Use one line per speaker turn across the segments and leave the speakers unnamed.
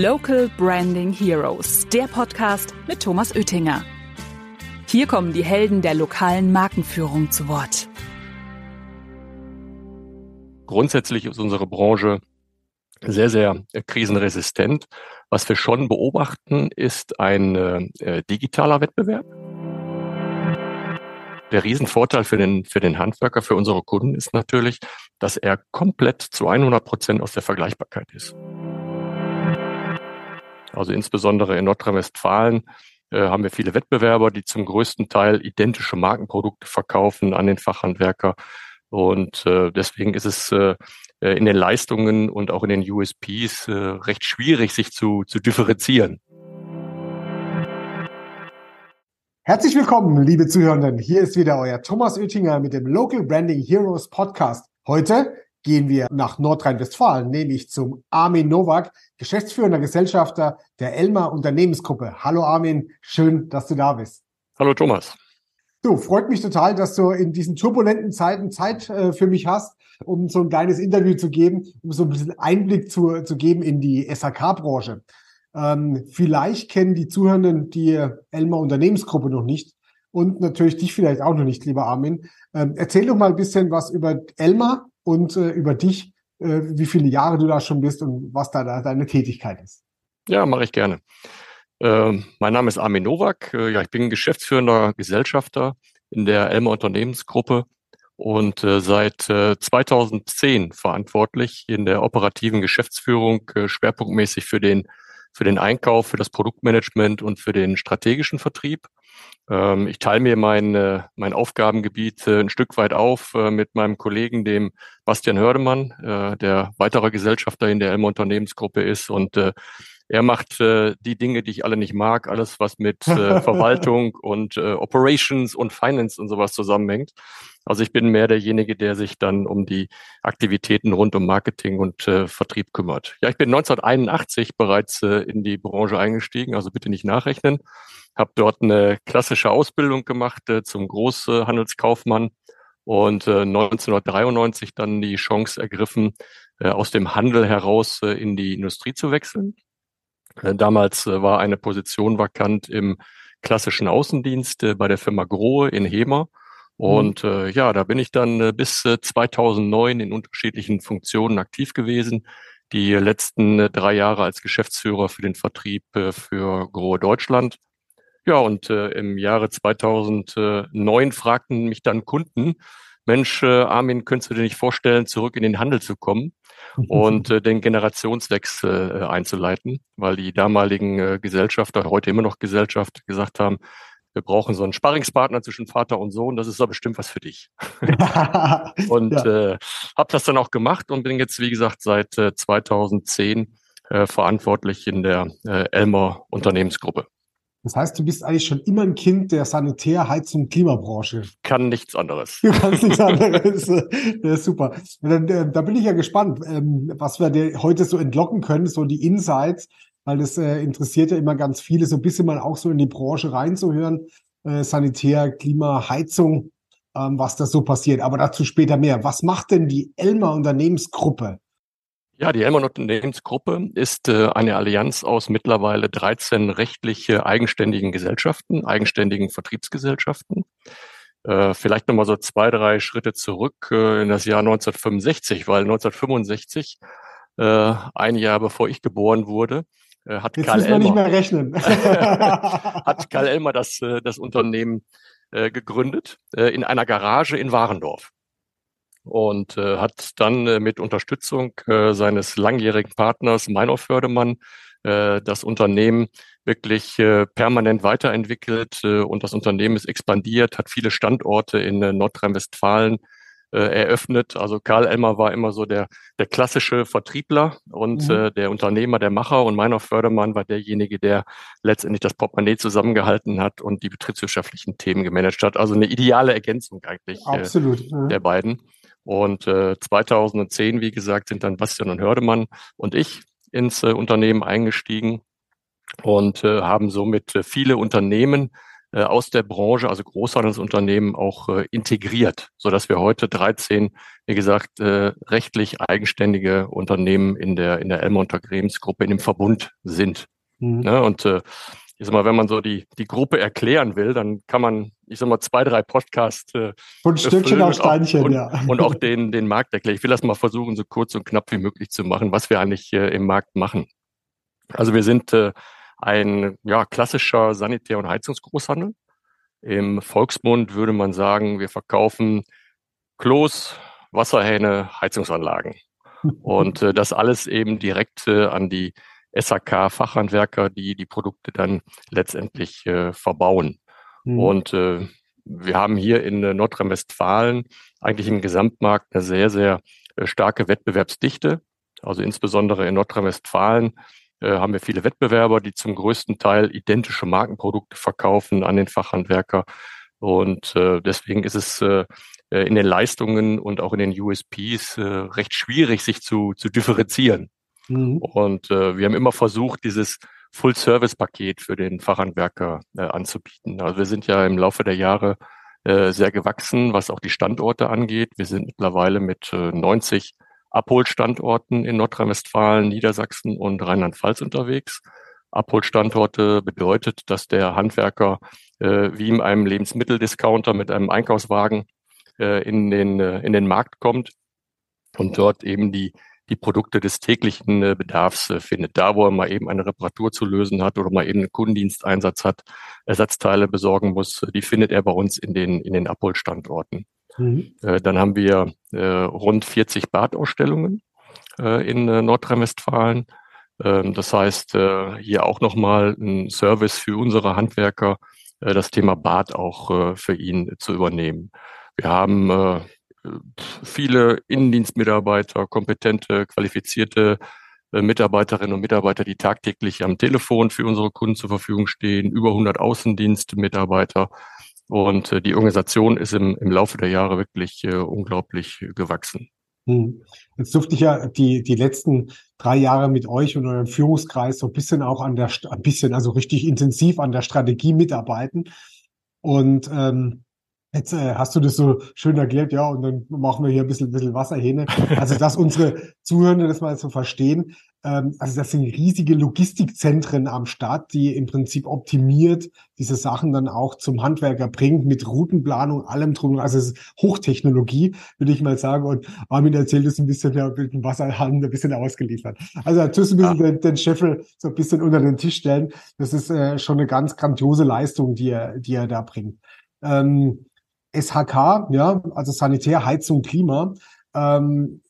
Local Branding Heroes, der Podcast mit Thomas Oettinger. Hier kommen die Helden der lokalen Markenführung zu Wort.
Grundsätzlich ist unsere Branche sehr, sehr krisenresistent. Was wir schon beobachten, ist ein äh, digitaler Wettbewerb. Der Riesenvorteil für den, für den Handwerker, für unsere Kunden ist natürlich, dass er komplett zu 100 Prozent aus der Vergleichbarkeit ist. Also insbesondere in Nordrhein-Westfalen äh, haben wir viele Wettbewerber, die zum größten Teil identische Markenprodukte verkaufen an den Fachhandwerker. Und äh, deswegen ist es äh, in den Leistungen und auch in den USPs recht schwierig, sich zu, zu differenzieren.
Herzlich willkommen, liebe Zuhörenden. Hier ist wieder euer Thomas Oettinger mit dem Local Branding Heroes Podcast. Heute gehen wir nach Nordrhein-Westfalen, nämlich zum Armin Nowak, geschäftsführender Gesellschafter der Elmar Unternehmensgruppe. Hallo Armin, schön, dass du da bist.
Hallo Thomas.
Du, freut mich total, dass du in diesen turbulenten Zeiten Zeit äh, für mich hast, um so ein kleines Interview zu geben, um so ein bisschen Einblick zu, zu geben in die SAK-Branche. Ähm, vielleicht kennen die Zuhörenden die Elmar Unternehmensgruppe noch nicht und natürlich dich vielleicht auch noch nicht, lieber Armin. Ähm, erzähl doch mal ein bisschen was über Elmar und äh, über dich, äh, wie viele Jahre du da schon bist und was da, da deine Tätigkeit ist.
Ja, mache ich gerne. Äh, mein Name ist Armin Nowak. Äh, ja, ich bin geschäftsführender Gesellschafter in der Elmar Unternehmensgruppe und äh, seit äh, 2010 verantwortlich in der operativen Geschäftsführung äh, schwerpunktmäßig für den für den Einkauf, für das Produktmanagement und für den strategischen Vertrieb. Ähm, ich teile mir mein, äh, mein Aufgabengebiet äh, ein Stück weit auf äh, mit meinem Kollegen, dem Bastian Hördemann, der weiterer Gesellschafter in der Elmer Unternehmensgruppe ist. Und er macht die Dinge, die ich alle nicht mag, alles, was mit Verwaltung und Operations und Finance und sowas zusammenhängt. Also ich bin mehr derjenige, der sich dann um die Aktivitäten rund um Marketing und äh, Vertrieb kümmert. Ja, ich bin 1981 bereits äh, in die Branche eingestiegen, also bitte nicht nachrechnen. Habe dort eine klassische Ausbildung gemacht äh, zum Großhandelskaufmann und äh, 1993 dann die Chance ergriffen, äh, aus dem Handel heraus äh, in die Industrie zu wechseln. Äh, damals äh, war eine Position vakant im klassischen Außendienst äh, bei der Firma Grohe in Hemer. Mhm. Und äh, ja, da bin ich dann äh, bis äh, 2009 in unterschiedlichen Funktionen aktiv gewesen. Die letzten äh, drei Jahre als Geschäftsführer für den Vertrieb äh, für Grohe Deutschland. Ja, und äh, im Jahre 2009 fragten mich dann Kunden, Mensch, äh, Armin, könntest du dir nicht vorstellen, zurück in den Handel zu kommen und äh, den Generationswechsel äh, einzuleiten, weil die damaligen äh, Gesellschafter, heute immer noch Gesellschaft, gesagt haben, wir brauchen so einen Sparringspartner zwischen Vater und Sohn, das ist doch bestimmt was für dich. und ja. äh, habe das dann auch gemacht und bin jetzt, wie gesagt, seit äh, 2010 äh, verantwortlich in der äh, Elmer Unternehmensgruppe.
Das heißt, du bist eigentlich schon immer ein Kind der Sanitär-, Heizung-, Klimabranche.
Kann nichts anderes.
Du kannst nichts anderes. ja, super. Dann, äh, da bin ich ja gespannt, ähm, was wir dir heute so entlocken können, so die Insights weil das äh, interessiert ja immer ganz viele, so ein bisschen mal auch so in die Branche reinzuhören, äh, Sanitär, Klima, Heizung, ähm, was da so passiert. Aber dazu später mehr. Was macht denn die Elmar Unternehmensgruppe?
Ja, die Elmar Unternehmensgruppe ist äh, eine Allianz aus mittlerweile 13 rechtliche eigenständigen Gesellschaften, eigenständigen Vertriebsgesellschaften. Äh, vielleicht nochmal so zwei, drei Schritte zurück äh, in das Jahr 1965, weil 1965, äh, ein Jahr bevor ich geboren wurde, hat Jetzt Karl Elmer,
nicht mehr rechnen.
hat Karl Elmer das, das Unternehmen gegründet in einer Garage in Warendorf und äh, hat dann äh, mit Unterstützung äh, seines langjährigen Partners Meinhof Fördemann äh, das Unternehmen wirklich äh, permanent weiterentwickelt äh, und das Unternehmen ist expandiert, hat viele Standorte in äh, Nordrhein-Westfalen äh, eröffnet. Also Karl Elmer war immer so der, der klassische Vertriebler und mhm. äh, der Unternehmer, der Macher und meiner Fördermann war derjenige, der letztendlich das Portemonnaie zusammengehalten hat und die betriebswirtschaftlichen Themen gemanagt hat. Also eine ideale Ergänzung eigentlich
Absolut,
äh, ja. der beiden. Und äh, 2010, wie gesagt, sind dann Bastian und Hördemann und ich ins äh, Unternehmen eingestiegen und äh, haben somit äh, viele Unternehmen äh, aus der Branche, also Großhandelsunternehmen, auch äh, integriert, so dass wir heute 13, wie gesagt, äh, rechtlich eigenständige Unternehmen in der in der Elmont Grems Gruppe in dem Verbund sind. Mhm. Ne? Und äh, ich sag mal, wenn man so die, die Gruppe erklären will, dann kann man, ich sag mal, zwei, drei Podcasts äh,
Von Stückchen auf Steinchen,
und,
ja.
Und auch den, den Markt erklären. Ich will das mal versuchen, so kurz und knapp wie möglich zu machen, was wir eigentlich äh, im Markt machen. Also wir sind äh, ein ja, klassischer Sanitär- und Heizungsgroßhandel. Im Volksmund würde man sagen, wir verkaufen Klos, Wasserhähne, Heizungsanlagen. Und äh, das alles eben direkt äh, an die SAK-Fachhandwerker, die die Produkte dann letztendlich äh, verbauen. Mhm. Und äh, wir haben hier in äh, Nordrhein-Westfalen eigentlich im Gesamtmarkt eine sehr, sehr äh, starke Wettbewerbsdichte. Also insbesondere in Nordrhein-Westfalen äh, haben wir viele Wettbewerber, die zum größten Teil identische Markenprodukte verkaufen an den Fachhandwerker. Und äh, deswegen ist es äh, äh in den Leistungen und auch in den USPs äh, recht schwierig, sich zu, zu differenzieren. Mhm. Und äh, wir haben immer versucht, dieses Full-Service-Paket für den Fachhandwerker äh, anzubieten. Also wir sind ja im Laufe der Jahre äh, sehr gewachsen, was auch die Standorte angeht. Wir sind mittlerweile mit äh, 90 Abholstandorten in Nordrhein-Westfalen, Niedersachsen und Rheinland-Pfalz unterwegs. Abholstandorte bedeutet, dass der Handwerker äh, wie in einem Lebensmitteldiscounter mit einem Einkaufswagen äh, in, den, äh, in den Markt kommt und dort eben die die Produkte des täglichen äh, Bedarfs äh, findet. Da, wo er mal eben eine Reparatur zu lösen hat oder mal eben einen Kundendiensteinsatz hat, Ersatzteile besorgen muss, äh, die findet er bei uns in den, in den Abholstandorten. Mhm. Dann haben wir rund 40 Badausstellungen in Nordrhein-Westfalen. Ähm, das heißt, hier auch nochmal ein Service für unsere Handwerker, das Thema Bad auch für ihn zu übernehmen. Wir haben viele Innendienstmitarbeiter, kompetente, qualifizierte äh, Mitarbeiterinnen und Mitarbeiter, die tagtäglich am Telefon für unsere Kunden zur Verfügung stehen, über 100 Außendienstmitarbeiter. Und äh, die Organisation ist im, im Laufe der Jahre wirklich äh, unglaublich gewachsen.
Hm. Jetzt durfte ich ja die, die letzten drei Jahre mit euch und eurem Führungskreis so ein bisschen auch an der, ein bisschen, also richtig intensiv an der Strategie mitarbeiten. Und ähm, Jetzt äh, hast du das so schön erklärt, ja, und dann machen wir hier ein bisschen, bisschen Wasserhähne. Also, dass unsere Zuhörenden das mal so verstehen. Ähm, also, das sind riesige Logistikzentren am Start, die im Prinzip optimiert diese Sachen dann auch zum Handwerker bringt, mit Routenplanung, allem drum. Also, es ist Hochtechnologie, würde ich mal sagen. Und Armin erzählt es ein bisschen, ja, mit dem Wasserhahn ein bisschen ausgeliefert. Also, tust ein bisschen ja. den, den Scheffel so ein bisschen unter den Tisch stellen. Das ist äh, schon eine ganz grandiose Leistung, die er, die er da bringt. Ähm, SHK, ja, also Sanitär, Heizung, Klima. Ähm,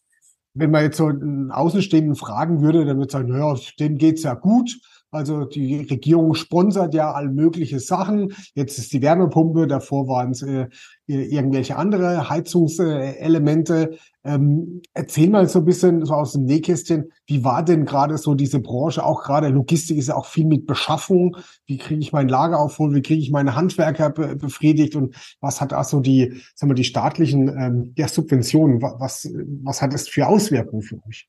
wenn man jetzt so einen Außenstehenden fragen würde, dann würde sagen, naja, dem geht's ja gut. Also die Regierung sponsert ja all mögliche Sachen. Jetzt ist die Wärmepumpe, davor waren es äh, irgendwelche andere Heizungselemente. Ähm, erzähl mal so ein bisschen so aus dem Nähkästchen, wie war denn gerade so diese Branche, auch gerade Logistik ist ja auch viel mit Beschaffung. Wie kriege ich mein Lager aufholen? Wie kriege ich meine Handwerker be befriedigt? Und was hat auch so die, sagen wir, die staatlichen ähm, ja, Subventionen? Was, was hat das für Auswirkungen für euch?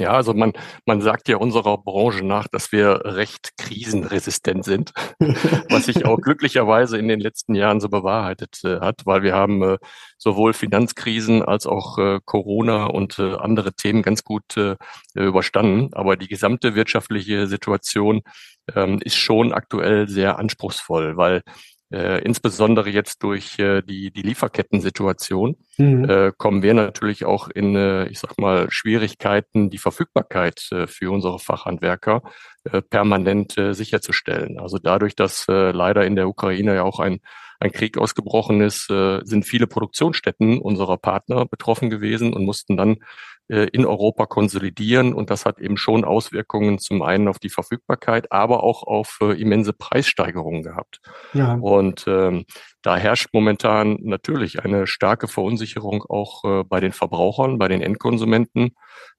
Ja, also man, man sagt ja unserer Branche nach, dass wir recht krisenresistent sind, was sich auch glücklicherweise in den letzten Jahren so bewahrheitet äh, hat, weil wir haben äh, sowohl Finanzkrisen als auch äh, Corona und äh, andere Themen ganz gut äh, überstanden. Aber die gesamte wirtschaftliche Situation ähm, ist schon aktuell sehr anspruchsvoll, weil äh, insbesondere jetzt durch äh, die, die Lieferkettensituation mhm. äh, kommen wir natürlich auch in, äh, ich sag mal, Schwierigkeiten, die Verfügbarkeit äh, für unsere Fachhandwerker äh, permanent äh, sicherzustellen. Also dadurch, dass äh, leider in der Ukraine ja auch ein, ein Krieg ausgebrochen ist, äh, sind viele Produktionsstätten unserer Partner betroffen gewesen und mussten dann äh, in Europa konsolidieren. Und das hat eben schon Auswirkungen zum einen auf die Verfügbarkeit, aber auch auf äh, immense Preissteigerungen gehabt. Ja. Und ähm, da herrscht momentan natürlich eine starke Verunsicherung auch äh, bei den Verbrauchern, bei den Endkonsumenten,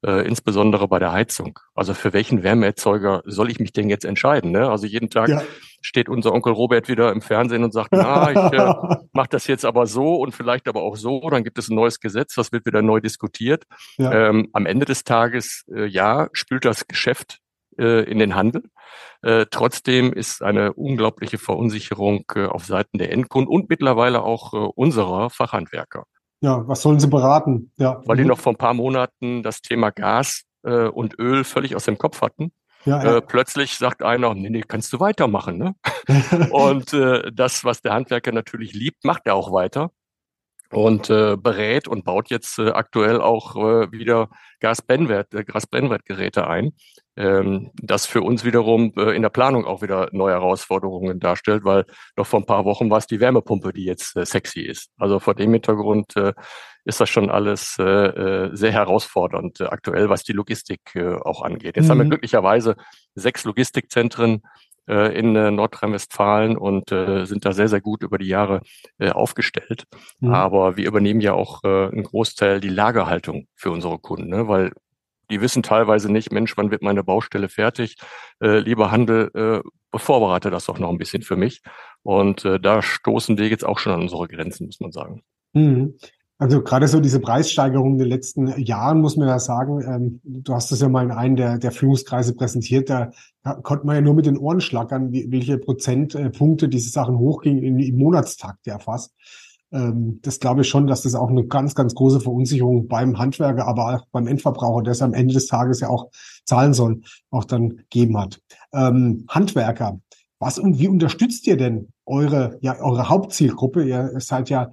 äh, insbesondere bei der Heizung. Also für welchen Wärmeerzeuger soll ich mich denn jetzt entscheiden? Ne? Also jeden Tag ja. steht unser Onkel Robert wieder im Fernsehen und sagt, na, ich äh, mache das jetzt aber so und vielleicht aber auch so. Dann gibt es ein neues Gesetz, das wird wieder neu diskutiert. Ja. Ähm, am Ende des Tages, äh, ja, spült das Geschäft äh, in den Handel. Äh, trotzdem ist eine unglaubliche Verunsicherung äh, auf Seiten der Endkunden und mittlerweile auch äh, unserer Fachhandwerker.
Ja, was sollen sie beraten? Ja.
Weil die mhm. noch vor ein paar Monaten das Thema Gas äh, und Öl völlig aus dem Kopf hatten.
Ja, ja.
Äh, plötzlich sagt einer, nee, nee, kannst du weitermachen. Ne? und äh, das, was der Handwerker natürlich liebt, macht er auch weiter und äh, berät und baut jetzt äh, aktuell auch äh, wieder Gasbrennwert, äh, Gasbrennwertgeräte ein, ähm, das für uns wiederum äh, in der Planung auch wieder neue Herausforderungen darstellt, weil noch vor ein paar Wochen war es die Wärmepumpe, die jetzt äh, sexy ist. Also vor dem Hintergrund äh, ist das schon alles äh, äh, sehr herausfordernd äh, aktuell, was die Logistik äh, auch angeht. Jetzt mhm. haben wir mhm. glücklicherweise sechs Logistikzentren in äh, Nordrhein-Westfalen und äh, sind da sehr, sehr gut über die Jahre äh, aufgestellt. Mhm. Aber wir übernehmen ja auch äh, einen Großteil die Lagerhaltung für unsere Kunden, ne? weil die wissen teilweise nicht, Mensch, wann wird meine Baustelle fertig? Äh, lieber Handel, äh, vorbereite das doch noch ein bisschen für mich. Und äh, da stoßen wir jetzt auch schon an unsere Grenzen, muss man sagen.
Mhm. Also gerade so diese Preissteigerung in den letzten Jahren, muss man ja sagen, ähm, du hast das ja mal in einem der, der Führungskreise präsentiert, da, da konnte man ja nur mit den Ohren schlackern, wie, welche Prozentpunkte diese Sachen hochgingen im, im Monatstakt ja fast. Ähm, das glaube ich schon, dass das auch eine ganz, ganz große Verunsicherung beim Handwerker, aber auch beim Endverbraucher, der es am Ende des Tages ja auch zahlen soll, auch dann geben hat. Ähm, Handwerker, was und wie unterstützt ihr denn eure, ja, eure Hauptzielgruppe? Ihr seid ja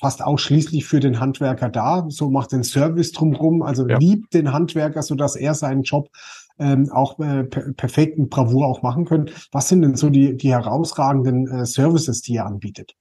fast ausschließlich für den Handwerker da, so macht den Service drumherum, also ja. liebt den Handwerker, so dass er seinen Job ähm, auch äh, per perfekten Bravour auch machen können. Was sind denn so die, die herausragenden äh, Services, die ihr anbietet?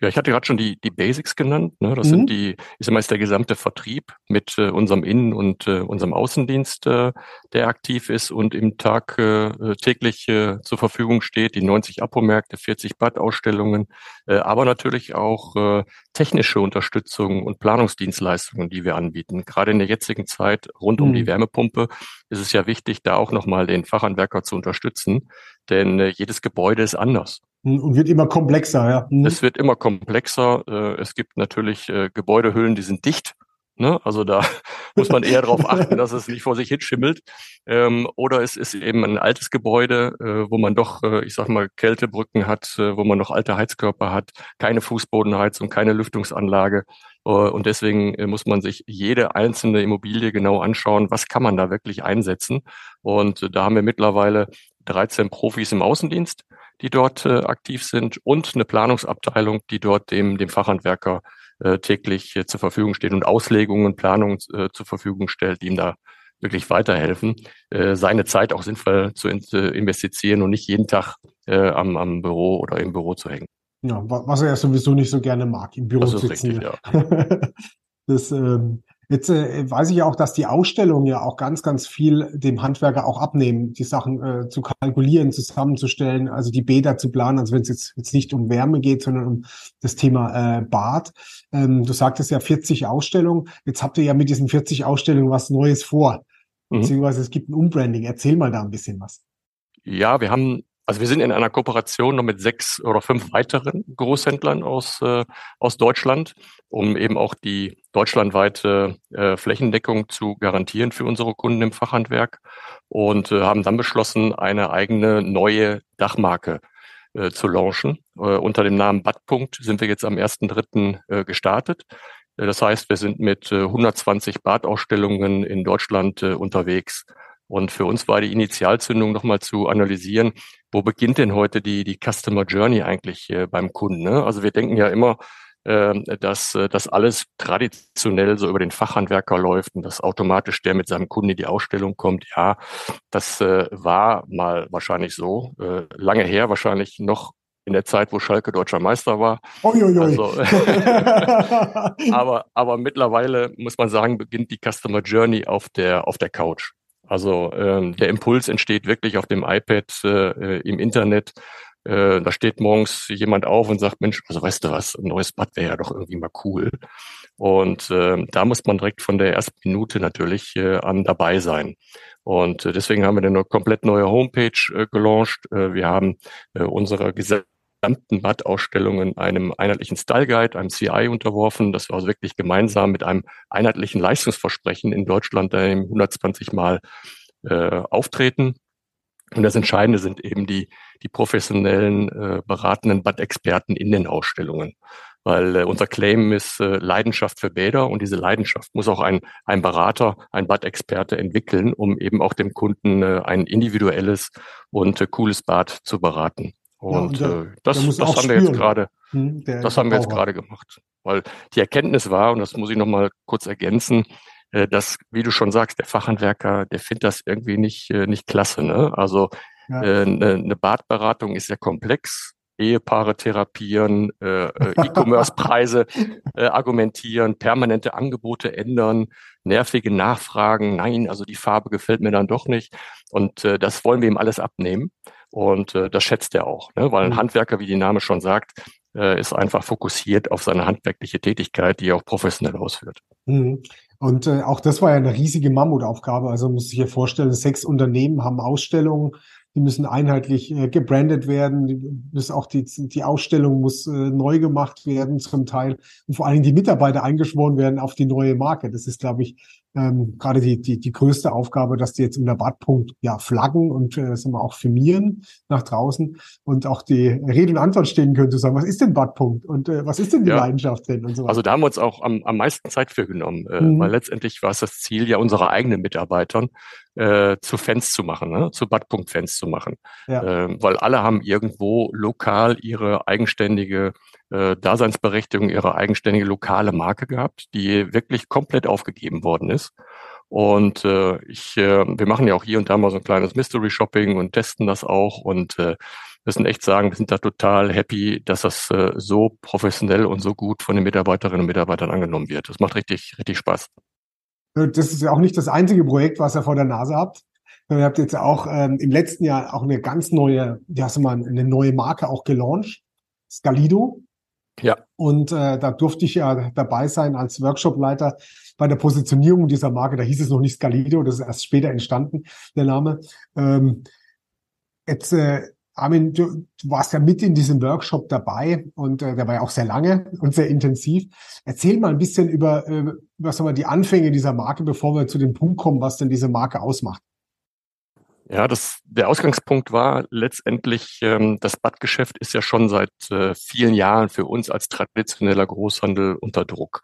Ja, ich hatte gerade schon die, die Basics genannt. Ne? Das mhm. sind die, ich sag mal, ist der gesamte Vertrieb mit äh, unserem Innen- und äh, unserem Außendienst, äh, der aktiv ist und im Tag äh, täglich äh, zur Verfügung steht. Die 90 Apomärkte, 40 Bad-Ausstellungen, äh, aber natürlich auch äh, technische Unterstützung und Planungsdienstleistungen, die wir anbieten. Gerade in der jetzigen Zeit rund mhm. um die mhm. Wärmepumpe ist es ja wichtig, da auch nochmal den Fachanwerker zu unterstützen, denn äh, jedes Gebäude ist anders.
Und wird immer komplexer, ja.
Mhm. Es wird immer komplexer. Äh, es gibt natürlich äh, Gebäudehüllen, die sind dicht. Ne? Also da muss man eher darauf achten, dass es nicht vor sich hinschimmelt. Ähm, oder es ist eben ein altes Gebäude, äh, wo man doch, ich sag mal, Kältebrücken hat, wo man noch alte Heizkörper hat, keine Fußbodenheizung, keine Lüftungsanlage. Und deswegen muss man sich jede einzelne Immobilie genau anschauen, was kann man da wirklich einsetzen. Und da haben wir mittlerweile 13 Profis im Außendienst, die dort äh, aktiv sind und eine Planungsabteilung, die dort dem, dem Fachhandwerker äh, täglich äh, zur Verfügung steht und Auslegungen, Planungen äh, zur Verfügung stellt, die ihm da wirklich weiterhelfen, äh, seine Zeit auch sinnvoll zu in, äh, investieren und nicht jeden Tag äh, am, am Büro oder im Büro zu hängen.
Ja, was er ja sowieso nicht so gerne mag, im Büro
das
ist
sitzen. Richtig, ja.
das ähm, Jetzt äh, weiß ich ja auch, dass die Ausstellungen ja auch ganz, ganz viel dem Handwerker auch abnehmen, die Sachen äh, zu kalkulieren, zusammenzustellen, also die Bäder zu planen, also wenn es jetzt, jetzt nicht um Wärme geht, sondern um das Thema äh, Bad. Ähm, du sagtest ja 40 Ausstellungen. Jetzt habt ihr ja mit diesen 40 Ausstellungen was Neues vor. Mhm. Beziehungsweise es gibt ein Umbranding. Erzähl mal da ein bisschen was.
Ja, wir haben also wir sind in einer Kooperation noch mit sechs oder fünf weiteren Großhändlern aus, äh, aus Deutschland, um eben auch die deutschlandweite äh, Flächendeckung zu garantieren für unsere Kunden im Fachhandwerk und äh, haben dann beschlossen, eine eigene neue Dachmarke äh, zu launchen. Äh, unter dem Namen Badpunkt sind wir jetzt am 1.3. Äh, gestartet. Äh, das heißt, wir sind mit äh, 120 Badausstellungen in Deutschland äh, unterwegs. Und für uns war die Initialzündung nochmal zu analysieren, wo beginnt denn heute die, die Customer Journey eigentlich äh, beim Kunden? Ne? Also wir denken ja immer, äh, dass das alles traditionell so über den Fachhandwerker läuft und dass automatisch der mit seinem Kunden in die Ausstellung kommt. Ja, das äh, war mal wahrscheinlich so, äh, lange her, wahrscheinlich noch in der Zeit, wo Schalke deutscher Meister war.
Uiuiui. Also,
aber, aber mittlerweile muss man sagen, beginnt die Customer Journey auf der, auf der Couch. Also ähm, der Impuls entsteht wirklich auf dem iPad äh, im Internet. Äh, da steht morgens jemand auf und sagt, Mensch, also weißt du was, ein neues Bad wäre ja doch irgendwie mal cool. Und äh, da muss man direkt von der ersten Minute natürlich äh, an dabei sein. Und äh, deswegen haben wir eine komplett neue Homepage äh, gelauncht. Äh, wir haben äh, unsere gesamte gesamten Badausstellungen einem einheitlichen Style Guide, einem CI unterworfen. Das war also wirklich gemeinsam mit einem einheitlichen Leistungsversprechen in Deutschland, da 120 Mal äh, auftreten. Und das Entscheidende sind eben die, die professionellen, äh, beratenden Bad-Experten in den Ausstellungen. Weil äh, unser Claim ist äh, Leidenschaft für Bäder und diese Leidenschaft muss auch ein, ein Berater, ein Bad-Experte entwickeln, um eben auch dem Kunden äh, ein individuelles und äh, cooles Bad zu beraten. Und, ja, und der, äh, das, das haben wir jetzt gerade, hm, das haben wir jetzt gerade gemacht. Weil die Erkenntnis war, und das muss ich nochmal kurz ergänzen, äh, dass, wie du schon sagst, der Fachhandwerker, der findet das irgendwie nicht, äh, nicht klasse. Ne? Also ja. äh, eine, eine Badberatung ist sehr komplex. Ehepaare therapieren, äh, äh E-Commerce-Preise äh, argumentieren, permanente Angebote ändern, nervige Nachfragen, nein, also die Farbe gefällt mir dann doch nicht. Und äh, das wollen wir ihm alles abnehmen. Und äh, das schätzt er auch, ne? weil ein mhm. Handwerker, wie die Name schon sagt, äh, ist einfach fokussiert auf seine handwerkliche Tätigkeit, die er auch professionell ausführt.
Mhm. Und äh, auch das war ja eine riesige Mammutaufgabe. Also muss ich dir vorstellen, sechs Unternehmen haben Ausstellungen, die müssen einheitlich äh, gebrandet werden, die, müssen auch die, die Ausstellung muss äh, neu gemacht werden zum Teil und vor allen Dingen die Mitarbeiter eingeschworen werden auf die neue Marke. Das ist, glaube ich, ähm, gerade die, die, die größte Aufgabe, dass die jetzt im Rabattpunkt ja flaggen und äh, sagen wir auch firmieren nach draußen und auch die Rede und Antwort stehen können, zu sagen, was ist denn Badpunkt und äh, was ist denn die ja. Leidenschaft denn und so
weiter. Also da haben wir uns auch am, am meisten Zeit für genommen, äh, mhm. weil letztendlich war es das Ziel ja unserer eigenen Mitarbeitern, äh, zu Fans zu machen, ne? zu Badpunkt-Fans zu machen. Ja. Äh, weil alle haben irgendwo lokal ihre eigenständige äh, Daseinsberechtigung, ihre eigenständige lokale Marke gehabt, die wirklich komplett aufgegeben worden ist. Und äh, ich, äh, wir machen ja auch hier und da mal so ein kleines Mystery Shopping und testen das auch und äh, müssen echt sagen, wir sind da total happy, dass das äh, so professionell und so gut von den Mitarbeiterinnen und Mitarbeitern angenommen wird. Das macht richtig, richtig Spaß.
Das ist ja auch nicht das einzige Projekt, was ihr vor der Nase habt. Ihr habt jetzt auch ähm, im letzten Jahr auch eine ganz neue, wie hast du mal, eine neue Marke auch gelauncht. Scalido. Ja. Und äh, da durfte ich ja dabei sein als Workshopleiter bei der Positionierung dieser Marke. Da hieß es noch nicht Scalido, das ist erst später entstanden, der Name. Ähm, jetzt, äh, Armin, du, du warst ja mit in diesem Workshop dabei und äh, der war ja auch sehr lange und sehr intensiv. Erzähl mal ein bisschen über, äh, sagen wir, die Anfänge dieser Marke, bevor wir zu dem Punkt kommen, was denn diese Marke ausmacht.
Ja, das, der Ausgangspunkt war letztendlich, ähm, das Badgeschäft ist ja schon seit äh, vielen Jahren für uns als traditioneller Großhandel unter Druck.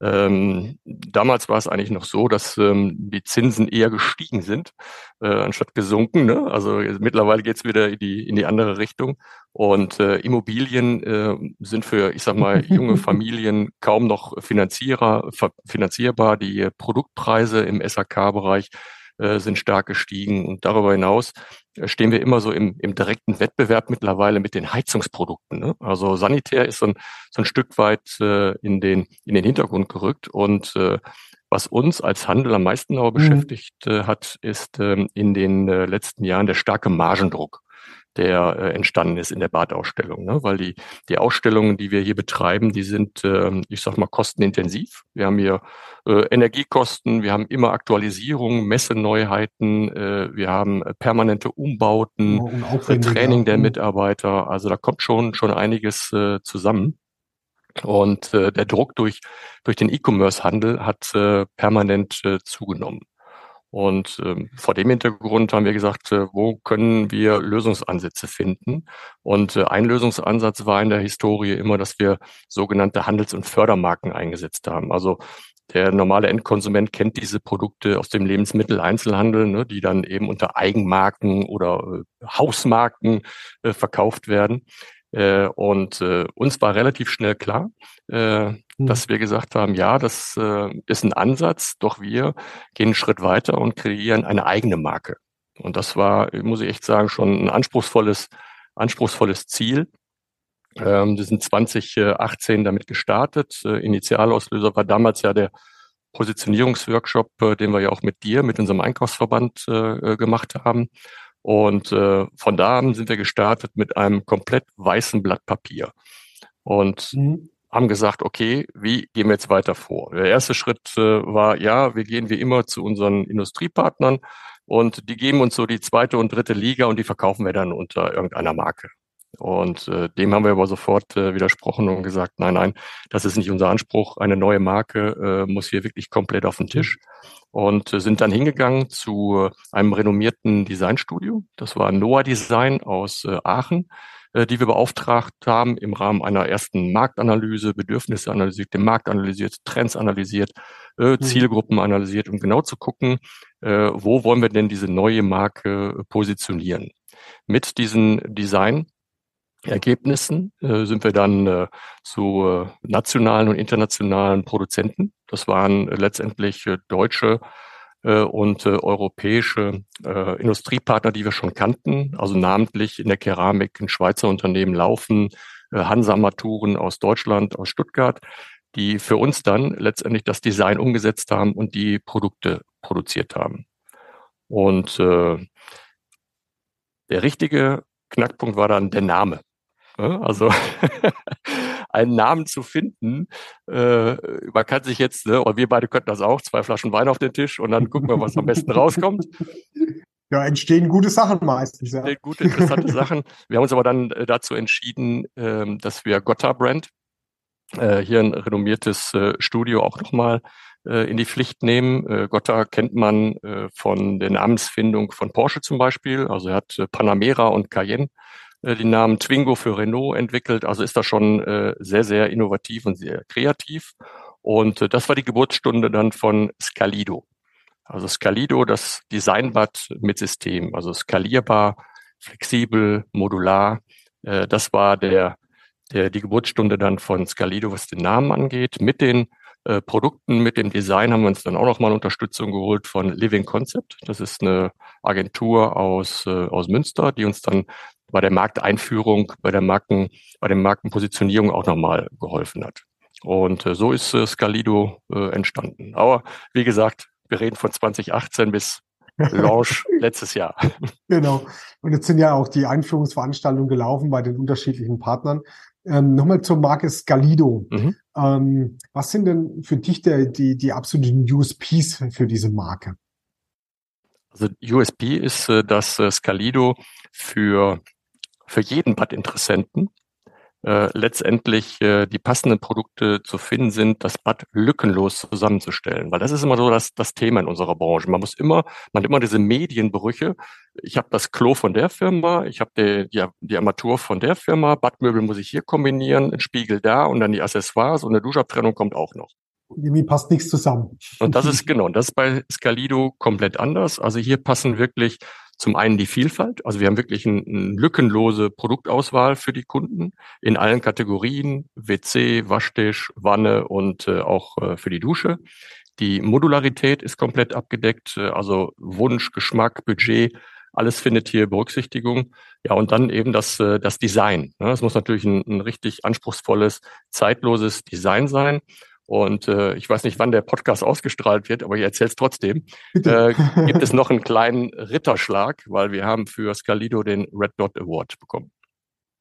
Ähm, damals war es eigentlich noch so, dass ähm, die Zinsen eher gestiegen sind, äh, anstatt gesunken. Ne? Also mittlerweile geht's wieder in die, in die andere Richtung. Und äh, Immobilien äh, sind für, ich sag mal, junge Familien kaum noch Finanzierer, finanzierbar. Die Produktpreise im SAK-Bereich äh, sind stark gestiegen. Und darüber hinaus äh, stehen wir immer so im, im direkten Wettbewerb mittlerweile mit den Heizungsprodukten. Ne? Also Sanitär ist so ein, so ein Stück weit äh, in, den, in den Hintergrund gerückt. Und äh, was uns als Handel am meisten aber mhm. beschäftigt äh, hat, ist ähm, in den äh, letzten Jahren der starke Margendruck der äh, entstanden ist in der Badausstellung. Ne? Weil die, die Ausstellungen, die wir hier betreiben, die sind, äh, ich sag mal, kostenintensiv. Wir haben hier äh, Energiekosten, wir haben immer Aktualisierungen, Messeneuheiten, äh, wir haben äh, permanente Umbauten, oh, Training der. Mitarbeiter. Also da kommt schon, schon einiges äh, zusammen. Und äh, der Druck durch, durch den E-Commerce-Handel hat äh, permanent äh, zugenommen. Und ähm, vor dem Hintergrund haben wir gesagt, äh, wo können wir Lösungsansätze finden? Und äh, ein Lösungsansatz war in der Historie immer, dass wir sogenannte Handels- und Fördermarken eingesetzt haben. Also der normale Endkonsument kennt diese Produkte aus dem Lebensmitteleinzelhandel, ne, die dann eben unter Eigenmarken oder äh, Hausmarken äh, verkauft werden. Äh, und äh, uns war relativ schnell klar, äh, hm. dass wir gesagt haben, ja, das äh, ist ein Ansatz, doch wir gehen einen Schritt weiter und kreieren eine eigene Marke. Und das war, muss ich echt sagen, schon ein anspruchsvolles, anspruchsvolles Ziel. Ähm, wir sind 2018 damit gestartet. Äh, Initialauslöser war damals ja der Positionierungsworkshop, äh, den wir ja auch mit dir, mit unserem Einkaufsverband äh, gemacht haben. Und äh, von da an sind wir gestartet mit einem komplett weißen Blatt Papier und mhm. haben gesagt, okay, wie gehen wir jetzt weiter vor? Der erste Schritt äh, war, ja, wir gehen wie immer zu unseren Industriepartnern und die geben uns so die zweite und dritte Liga und die verkaufen wir dann unter irgendeiner Marke. Und äh, dem haben wir aber sofort äh, widersprochen und gesagt, nein, nein, das ist nicht unser Anspruch. Eine neue Marke äh, muss hier wirklich komplett auf den Tisch. Und äh, sind dann hingegangen zu einem renommierten Designstudio. Das war Noah Design aus äh, Aachen, äh, die wir beauftragt haben im Rahmen einer ersten Marktanalyse, Bedürfnisse analysiert, den Markt analysiert, Trends analysiert, äh, mhm. Zielgruppen analysiert, um genau zu gucken, äh, wo wollen wir denn diese neue Marke positionieren. Mit diesen Design Ergebnissen äh, sind wir dann äh, zu äh, nationalen und internationalen Produzenten. Das waren äh, letztendlich äh, deutsche äh, und europäische Industriepartner, die wir schon kannten, also namentlich in der Keramik ein Schweizer Unternehmen laufen, Hansa Armaturen aus Deutschland, aus Stuttgart, die für uns dann letztendlich das Design umgesetzt haben und die Produkte produziert haben. Und der richtige Knackpunkt war dann der Name. Ne? Also einen Namen zu finden, äh, man kann sich jetzt, ne, und wir beide könnten das auch, zwei Flaschen Wein auf den Tisch und dann gucken wir, was am besten rauskommt.
Ja, entstehen gute Sachen meistens. Ja.
Gute, interessante Sachen. Wir haben uns aber dann äh, dazu entschieden, ähm, dass wir Gotta Brand, äh, hier ein renommiertes äh, Studio auch nochmal äh, in die Pflicht nehmen. Äh, Gotta kennt man äh, von der Namensfindung von Porsche zum Beispiel. Also er hat äh, Panamera und Cayenne äh, die Namen Twingo für Renault entwickelt. Also ist das schon äh, sehr, sehr innovativ und sehr kreativ. Und äh, das war die Geburtsstunde dann von Scalido. Also Scalido, das Designbad mit System, also skalierbar, flexibel, modular. Äh, das war der, der, die Geburtsstunde dann von Scalido, was den Namen angeht. Mit den äh, Produkten, mit dem Design haben wir uns dann auch nochmal Unterstützung geholt von Living Concept. Das ist eine Agentur aus, äh, aus Münster, die uns dann bei der Markteinführung, bei der Marken, bei der Markenpositionierung auch nochmal geholfen hat. Und äh, so ist äh, Scalido äh, entstanden. Aber wie gesagt, wir reden von 2018 bis Launch letztes Jahr.
Genau. Und jetzt sind ja auch die Einführungsveranstaltungen gelaufen bei den unterschiedlichen Partnern. Ähm, Nochmal zur Marke Scalido. Mhm. Ähm, was sind denn für dich der, die, die absoluten USPs für diese Marke?
Also USP ist, äh, dass äh, Scalido für für jeden Bad-Interessenten äh, letztendlich äh, die passenden Produkte zu finden sind, das Bad lückenlos zusammenzustellen. Weil das ist immer so das, das Thema in unserer Branche. Man muss immer, man hat immer diese Medienbrüche. Ich habe das Klo von der Firma, ich habe die, die, die Armatur von der Firma, Badmöbel muss ich hier kombinieren, ein Spiegel da und dann die Accessoires und eine Duschabtrennung kommt auch noch.
Irgendwie passt nichts zusammen.
Und das ist genau, das ist bei Scalido komplett anders. Also hier passen wirklich zum einen die Vielfalt, also wir haben wirklich eine ein lückenlose Produktauswahl für die Kunden in allen Kategorien, WC, Waschtisch, Wanne und äh, auch äh, für die Dusche. Die Modularität ist komplett abgedeckt, also Wunsch, Geschmack, Budget, alles findet hier Berücksichtigung. Ja, und dann eben das, äh, das Design. Ne? Es muss natürlich ein, ein richtig anspruchsvolles, zeitloses Design sein. Und äh, ich weiß nicht, wann der Podcast ausgestrahlt wird, aber ich erzähle es trotzdem. Äh, gibt es noch einen kleinen Ritterschlag, weil wir haben für Scalido den Red Dot Award bekommen.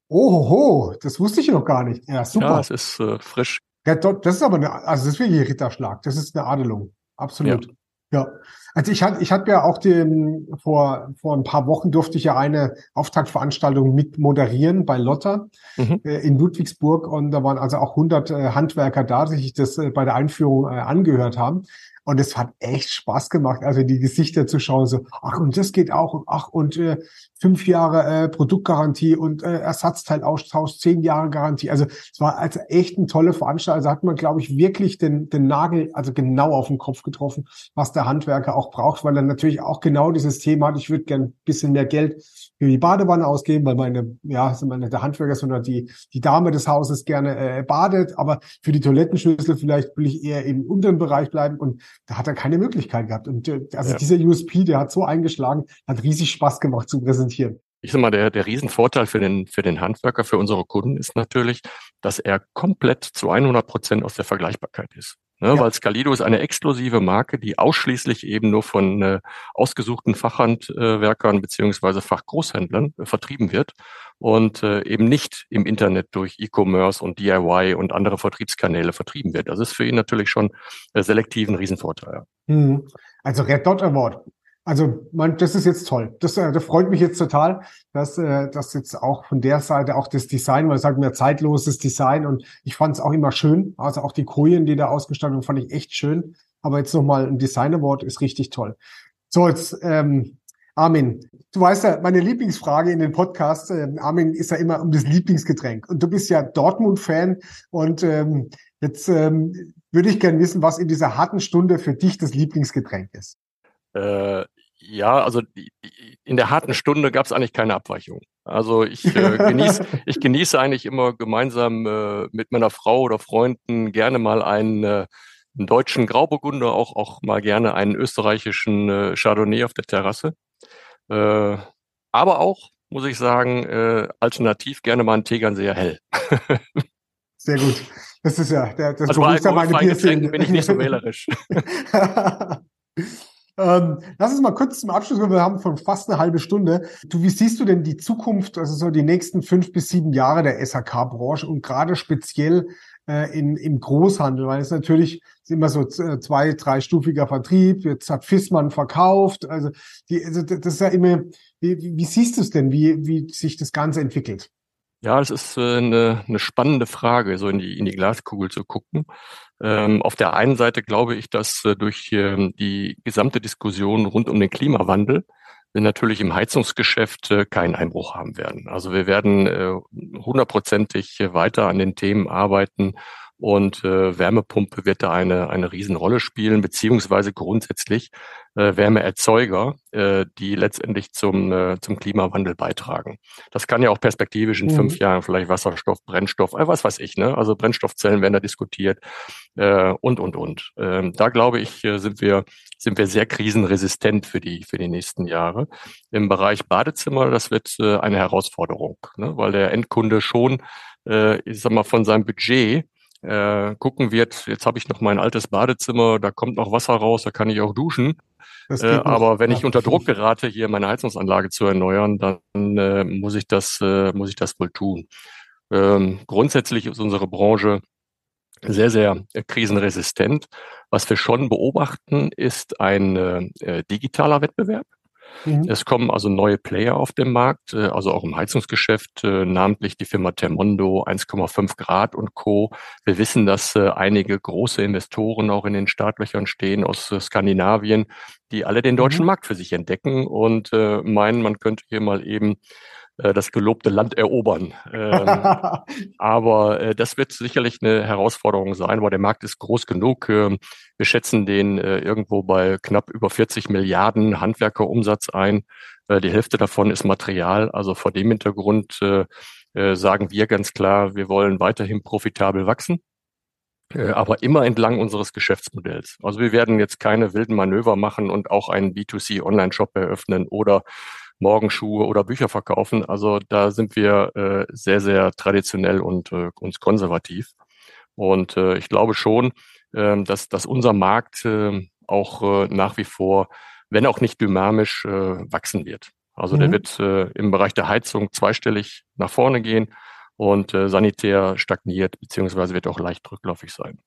Ohoho, das wusste ich noch gar nicht. Ja, super.
Ja, es ist äh, frisch.
Red Dot, das ist aber eine, also das ist wirklich ein Ritterschlag. Das ist eine Adelung. Absolut. Ja. Ja, also ich hatte, ich hatte ja auch den, vor, vor ein paar Wochen durfte ich ja eine Auftaktveranstaltung mit moderieren bei Lotta mhm. äh, in Ludwigsburg und da waren also auch 100 äh, Handwerker da, die sich das äh, bei der Einführung äh, angehört haben. Und es hat echt Spaß gemacht, also die Gesichter zu schauen, so, ach, und das geht auch, ach, und äh, fünf Jahre äh, Produktgarantie und äh, Ersatzteilaustausch, zehn Jahre Garantie. Also es war also echt eine tolle Veranstaltung. Also hat man, glaube ich, wirklich den, den Nagel, also genau auf den Kopf getroffen, was der Handwerker auch braucht, weil er natürlich auch genau dieses Thema hat, ich würde gern bisschen mehr Geld für die Badewanne ausgeben, weil meine, ja, sind meine der Handwerker, sondern die, die Dame des Hauses gerne äh, badet, aber für die Toilettenschüssel vielleicht will ich eher im unteren Bereich bleiben und da hat er keine Möglichkeit gehabt. Und äh, also ja. dieser USP, der hat so eingeschlagen, hat riesig Spaß gemacht zu präsentieren.
Ich sag mal, der, der Riesenvorteil für den, für den Handwerker, für unsere Kunden ist natürlich, dass er komplett zu 100 Prozent aus der Vergleichbarkeit ist. Ne, ja. Weil Scalido ist eine exklusive Marke, die ausschließlich eben nur von äh, ausgesuchten Fachhandwerkern beziehungsweise Fachgroßhändlern äh, vertrieben wird und äh, eben nicht im Internet durch E-Commerce und DIY und andere Vertriebskanäle vertrieben wird. Das ist für ihn natürlich schon äh, selektiv ein Riesenvorteil.
Mhm. Also Red Dot Award. Also, man, das ist jetzt toll. Das, äh, das freut mich jetzt total, dass äh, dass jetzt auch von der Seite auch das Design, weil sagen wir zeitloses Design und ich fand es auch immer schön. Also auch die Kojen, die da ausgestattet fand ich echt schön. Aber jetzt nochmal ein Design Award ist richtig toll. So, jetzt ähm, Armin, du weißt ja, meine Lieblingsfrage in den Podcasts, äh, Armin, ist ja immer um das Lieblingsgetränk. Und du bist ja Dortmund-Fan und ähm, jetzt ähm, würde ich gerne wissen, was in dieser harten Stunde für dich das Lieblingsgetränk ist.
Äh, ja, also in der harten Stunde gab es eigentlich keine Abweichung. Also ich äh, genieße, ich genieße eigentlich immer gemeinsam äh, mit meiner Frau oder Freunden gerne mal einen, äh, einen deutschen Grauburgunder, auch auch mal gerne einen österreichischen äh, Chardonnay auf der Terrasse. Äh, aber auch muss ich sagen, äh, alternativ gerne mal einen Tegern sehr hell.
Sehr gut. Das ist ja, der, das
also
beruhigt ja meine Bierfilme.
bin ich nicht so wählerisch.
Ähm, lass uns mal kurz zum Abschluss, weil wir haben schon fast eine halbe Stunde. Du, wie siehst du denn die Zukunft, also so die nächsten fünf bis sieben Jahre der SAK-Branche und gerade speziell äh, in, im Großhandel? Weil es natürlich ist immer so äh, zwei, dreistufiger Vertrieb. Jetzt hat Fissmann verkauft. Also, die, also das ist ja immer, wie, wie siehst du es denn, wie, wie sich das Ganze entwickelt?
Ja, es ist äh, eine, eine spannende Frage, so in die, in die Glaskugel zu gucken. Ähm, auf der einen Seite glaube ich, dass äh, durch ähm, die gesamte Diskussion rund um den Klimawandel wir natürlich im Heizungsgeschäft äh, keinen Einbruch haben werden. Also wir werden äh, hundertprozentig weiter an den Themen arbeiten und äh, Wärmepumpe wird da eine, eine Riesenrolle spielen, beziehungsweise grundsätzlich äh, Wärmeerzeuger, äh, die letztendlich zum, äh, zum Klimawandel beitragen. Das kann ja auch perspektivisch in mhm. fünf Jahren vielleicht Wasserstoff, Brennstoff, äh, was weiß ich, ne? Also Brennstoffzellen werden da diskutiert äh, und, und, und. Ähm, da glaube ich, äh, sind wir, sind wir sehr krisenresistent für die, für die nächsten Jahre. Im Bereich Badezimmer, das wird äh, eine Herausforderung, ne? weil der Endkunde schon, äh, ich sag mal, von seinem Budget äh, gucken wird, jetzt habe ich noch mein altes Badezimmer, da kommt noch Wasser raus, da kann ich auch duschen. Äh, aber wenn ich unter Druck gerate, hier meine Heizungsanlage zu erneuern, dann äh, muss ich das, äh, muss ich das wohl tun. Ähm, grundsätzlich ist unsere Branche sehr, sehr krisenresistent. Was wir schon beobachten, ist ein äh, digitaler Wettbewerb. Mhm. Es kommen also neue Player auf den Markt, äh, also auch im Heizungsgeschäft, äh, namentlich die Firma Termondo, 1,5 Grad und Co. Wir wissen, dass äh, einige große Investoren auch in den Startlöchern stehen aus Skandinavien, die alle den deutschen mhm. Markt für sich entdecken und meinen, man könnte hier mal eben äh, das gelobte Land erobern. Ähm, aber äh, das wird sicherlich eine Herausforderung sein, weil der Markt ist groß genug. Ähm, wir schätzen den äh, irgendwo bei knapp über 40 Milliarden Handwerkerumsatz ein. Äh, die Hälfte davon ist Material. Also vor dem Hintergrund äh, äh, sagen wir ganz klar, wir wollen weiterhin profitabel wachsen aber immer entlang unseres Geschäftsmodells. Also wir werden jetzt keine wilden Manöver machen und auch einen B2C Online-Shop eröffnen oder Morgenschuhe oder Bücher verkaufen. Also da sind wir äh, sehr, sehr traditionell und, äh, und konservativ. Und äh, ich glaube schon, äh, dass, dass unser Markt äh, auch äh, nach wie vor, wenn auch nicht dynamisch, äh, wachsen wird. Also mhm. der wird äh, im Bereich der Heizung zweistellig nach vorne gehen und äh, sanitär stagniert, beziehungsweise wird auch leicht rückläufig sein.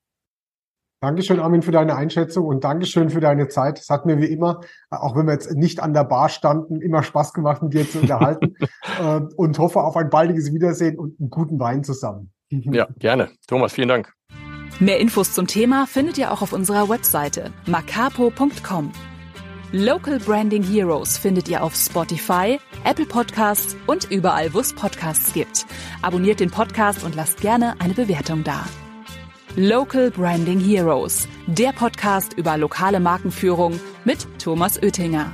Dankeschön, Armin, für deine Einschätzung und Dankeschön für deine Zeit. Es hat mir wie immer, auch wenn wir jetzt nicht an der Bar standen, immer Spaß gemacht, mit dir zu unterhalten äh, und hoffe auf ein baldiges Wiedersehen und einen guten Wein zusammen.
ja, gerne. Thomas, vielen Dank.
Mehr Infos zum Thema findet ihr auch auf unserer Webseite macapo.com. Local Branding Heroes findet ihr auf Spotify, Apple Podcasts und überall, wo es Podcasts gibt. Abonniert den Podcast und lasst gerne eine Bewertung da. Local Branding Heroes, der Podcast über lokale Markenführung mit Thomas Oettinger.